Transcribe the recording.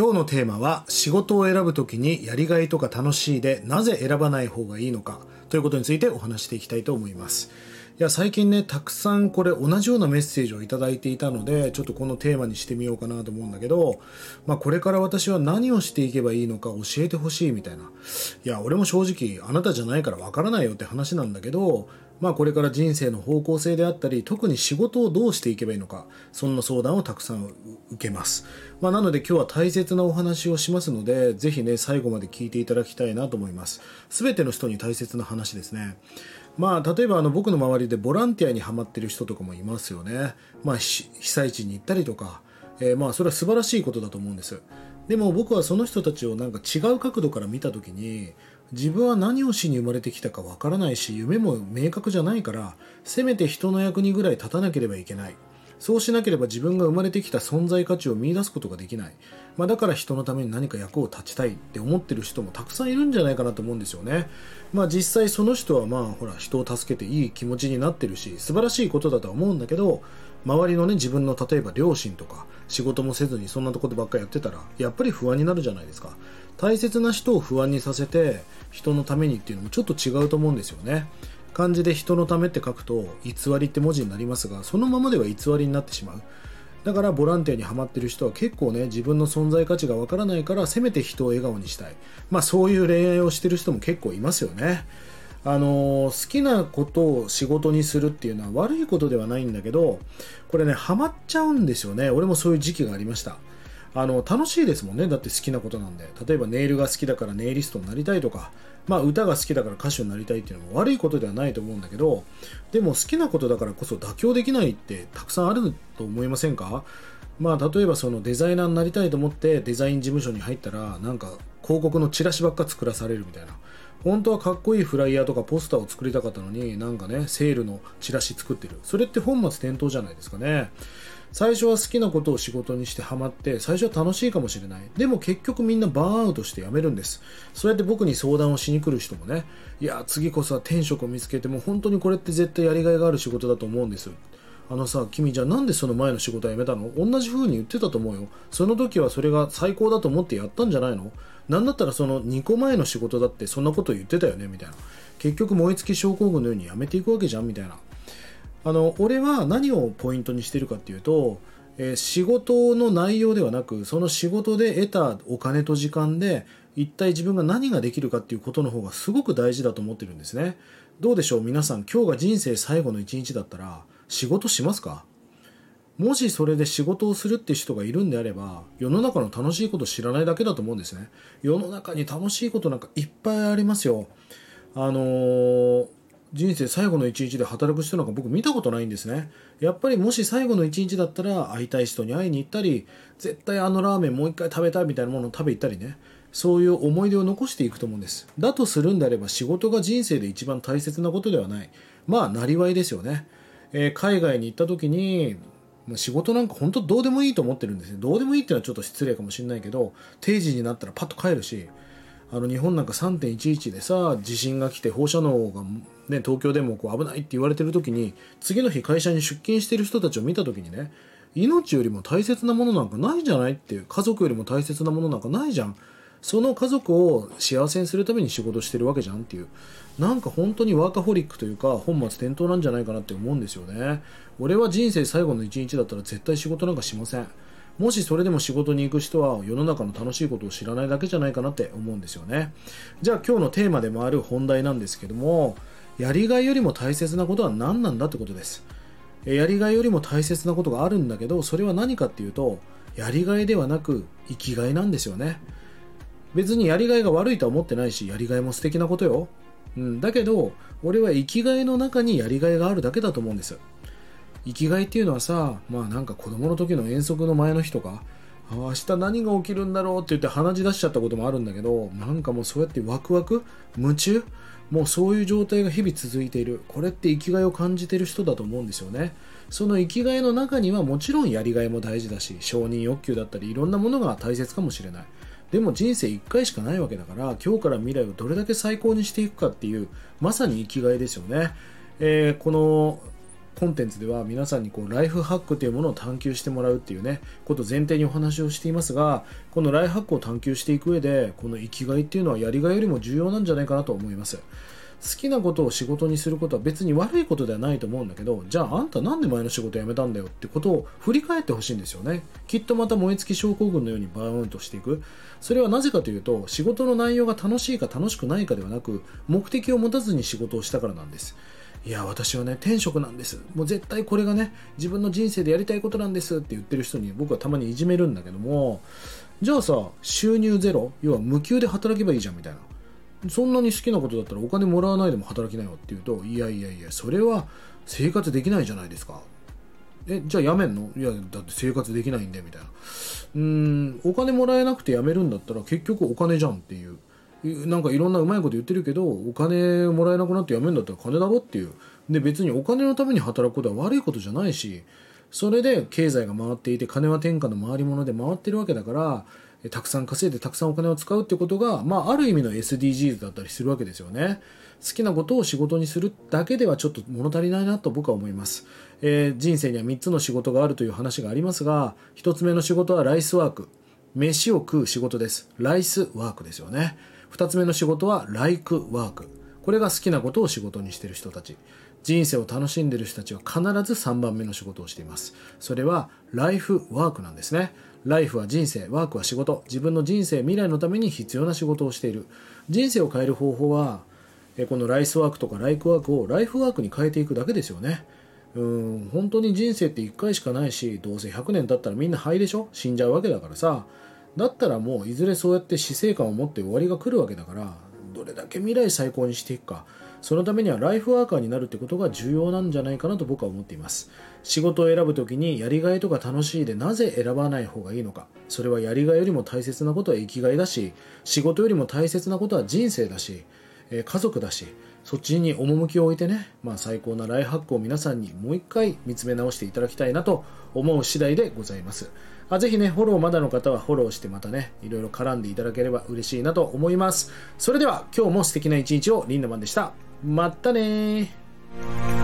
今日のテーマは仕事を選ぶときにやりがいとか楽しいでなぜ選ばない方がいいのかということについてお話していきたいと思います。いや最近ねたくさんこれ同じようなメッセージをいただいていたのでちょっとこのテーマにしてみようかなと思うんだけど、まあ、これから私は何をしていけばいいのか教えてほしいみたいな。いや俺も正直あなたじゃないからわからないよって話なんだけどまあ、これから人生の方向性であったり特に仕事をどうしていけばいいのかそんな相談をたくさん受けます、まあ、なので今日は大切なお話をしますのでぜひね最後まで聞いていただきたいなと思います。全ての人に大切な話ですね。まあ、例えばあの僕の周りでボランティアにはまってる人とかもいますよね、まあ、被災地に行ったりとか、えー、まあそれは素晴らしいことだと思うんです。でも僕はその人たちをなんか違う角度から見た時に自分は何をしに生まれてきたかわからないし夢も明確じゃないからせめて人の役にぐらい立たなければいけない。そうしなければ自分が生まれてきた存在価値を見出すことができない、まあ、だから人のために何か役を立ちたいって思ってる人もたくさんいるんじゃないかなと思うんですよね、まあ、実際その人はまあほら人を助けていい気持ちになってるし素晴らしいことだとは思うんだけど周りのね自分の例えば両親とか仕事もせずにそんなところばっかやってたらやっぱり不安になるじゃないですか。大切な人を不安にさせて人のためにっていうのもちょっと違うと思うんですよね。漢字で人のためって書くと偽りって文字になりますがそのままでは偽りになってしまう。だからボランティアにはまってる人は結構ね自分の存在価値がわからないからせめて人を笑顔にしたい。まあそういう恋愛をしてる人も結構いますよね。あの好きなことを仕事にするっていうのは悪いことではないんだけどこれねハマっちゃうんですよね。俺もそういう時期がありました。あの楽しいですもんね。だって好きなことなんで。例えばネイルが好きだからネイリストになりたいとか、まあ、歌が好きだから歌手になりたいっていうのも悪いことではないと思うんだけど。でも好きなことだからこそ妥協できないってたくさんあると思いませんか？まあ、例えばそのデザイナーになりたいと思ってデザイン事務所に入ったらなんか広告のチラシばっか作らされるみたいな。本当はかっこいいフライヤーとかポスターを作りたかったのになんかねセールのチラシ作ってる。それって本末転倒じゃないですかね。最初は好きなことを仕事にしてハマって最初は楽しいかもしれない。でも結局みんなバーンアウトして辞めるんです。そうやって僕に相談をしに来る人もねいや次こそは転職を見つけても本当にこれって絶対やりがいがある仕事だと思うんです。あのさ君じゃあなんでその前の仕事を辞めたの？同じ風に言ってたと思うよ。その時はそれが最高だと思ってやったんじゃないの？なんだったらその2個前の仕事だってそんなこと言ってたよね？みたいな。結局燃え尽き症候群のように辞めていくわけじゃん？みたいな。あの俺は何をポイントにしてるかっていうと、えー、仕事の内容ではなくその仕事で得たお金と時間で一体自分が何ができるかっていうことの方がすごく大事だと思ってるんですね。どうでしょう？皆さん今日が人生最後の一日だったら仕事しますか？もしそれで仕事をするって人がいるんであれば世の中の楽しいことを知らないだけだと思うんですね。世の中に楽しいことなんかいっぱいありますよ。あのー人生最後の一日で働く人なんか僕見たことないんですね。やっぱりもし最後の一日だったら会いたい人に会いに行ったり絶対あのラーメンもう一回食べたいみたいなものを食べ行ったりね。そういう思い出を残していくと思うんです。だとするんであれば仕事が人生で一番大切なことではない。まあなりわいですよね、えー、海外に行った時に仕事なんか本当どうでもいいと思ってるんですね。どうでもいいっていうのはちょっと失礼かもしれないけど定時になったらパッと帰るしあの日本なんか3.11でさ地震が来て放射能が、ね、東京でもこう危ないって言われてる時に次の日会社に出勤してる人たちを見た時にね命よりも大切なものなんかないじゃないっていう家族よりも大切なものなんかないじゃん。その家族を幸せにするために仕事してるわけじゃんっていう。なんか本当にワーカホリックというか本末転倒なんじゃないかなって思うんですよね。俺は人生最後の一日だったら絶対仕事なんかしません。もしそれでも仕事に行く人は世の中の楽しいことを知らないだけじゃないかなって思うんですよね。じゃあ今日のテーマでもある本題なんですけどもやりがいよりも大切なことは何なんだってことです。やりがいよりも大切なことがあるんだけどそれは何かっていうとやりがいではなく生きがいなんですよね。別にやりがいが悪いとは思ってないしやりがいも素敵なことよ、うん、だけど俺は生きがいの中にやりがいがあるだけだと思うんです。生きがいっていうのはさまあなんか子供の時の遠足の前の日とか明日何が起きるんだろうって言って鼻血出しちゃったこともあるんだけどなんかもうそうやってワクワク夢中もうそういう状態が日々続いている。これって生きがいを感じてる人だと思うんですよね。その生きがいの中にはもちろんやりがいも大事だし承認欲求だったりいろんなものが大切かもしれない。でも人生1回しかないわけだから今日から未来をどれだけ最高にしていくかっていうまさに生きがいですよね、えー、このコンテンツでは皆さんにこうライフハックというものを探求してもらうっていうねことを前提にお話をしていますがこのライフハックを探求していく上でこの生きがいっていうのはやりがいよりも重要なんじゃないかなと思います。好きなことを仕事にすることは別に悪いことではないと思うんだけどじゃああんたなんで前の仕事辞めたんだよってことを振り返ってほしいんですよね。きっとまた燃え尽き症候群のようにバーンとしていく。それはなぜかというと仕事の内容が楽しいか楽しくないかではなく目的を持たずに仕事をしたからなんです。いや、私はね、転職なんです。もう絶対これがね、自分の人生でやりたいことなんですって言ってる人に僕はたまにいじめるんだけども、じゃあさ、収入ゼロ要は無給で働けばいいじゃんみたいな。そんなに好きなことだったらお金もらわないでも働きなよって言うと、いやいやいや、それは生活できないじゃないですか。え、じゃあ辞めんの？いや、だって生活できないんで、みたいな。うーん、お金もらえなくて辞めるんだったら結局お金じゃんっていう。なんかいろんなうまいこと言ってるけどお金もらえなくなって辞めるんだったら金だろっていうで別にお金のために働くことは悪いことじゃないしそれで経済が回っていて金は天下の回り物で回ってるわけだからたくさん稼いでたくさんお金を使うってことが、まあ、ある意味の SDGs だったりするわけですよね。好きなことを仕事にするだけではちょっと物足りないなと僕は思います。えー、人生には3つの仕事があるという話がありますが、1つ目の仕事はライスワーク。飯を食う仕事です。ライスワークですよね。2つ目の仕事はライクワーク。これが好きなことを仕事にしている人たち。人生を楽しんでいる人たちは必ず3番目の仕事をしています。それはライフワークなんですね。ライフは人生、ワークは仕事。自分の人生、未来のために必要な仕事をしている。人生を変える方法は、このライスワークとかライクワークをライフワークに変えていくだけですよね。うん本当に人生って1回しかないしどうせ100年経ったらみんな灰でしょ？死んじゃうわけだからさ。だったらもういずれそうやって死生観を持って終わりが来るわけだからどれだけ未来最高にしていくか。そのためにはライフワーカーになるってことが重要なんじゃないかなと僕は思っています。仕事を選ぶ時にやりがいとか楽しいでなぜ選ばない方がいいのか。それはやりがいよりも大切なことは生きがいだし仕事よりも大切なことは人生だし、え家族だし。そっちに趣を置いてね、まあ、最高なライハックを皆さんにもう一回見つめ直していただきたいなと思う次第でございます。あぜひね、フォローまだの方はフォローしてまたね、いろいろ絡んでいただければ嬉しいなと思います。それでは今日も素敵な一日をリンダマンでした。またね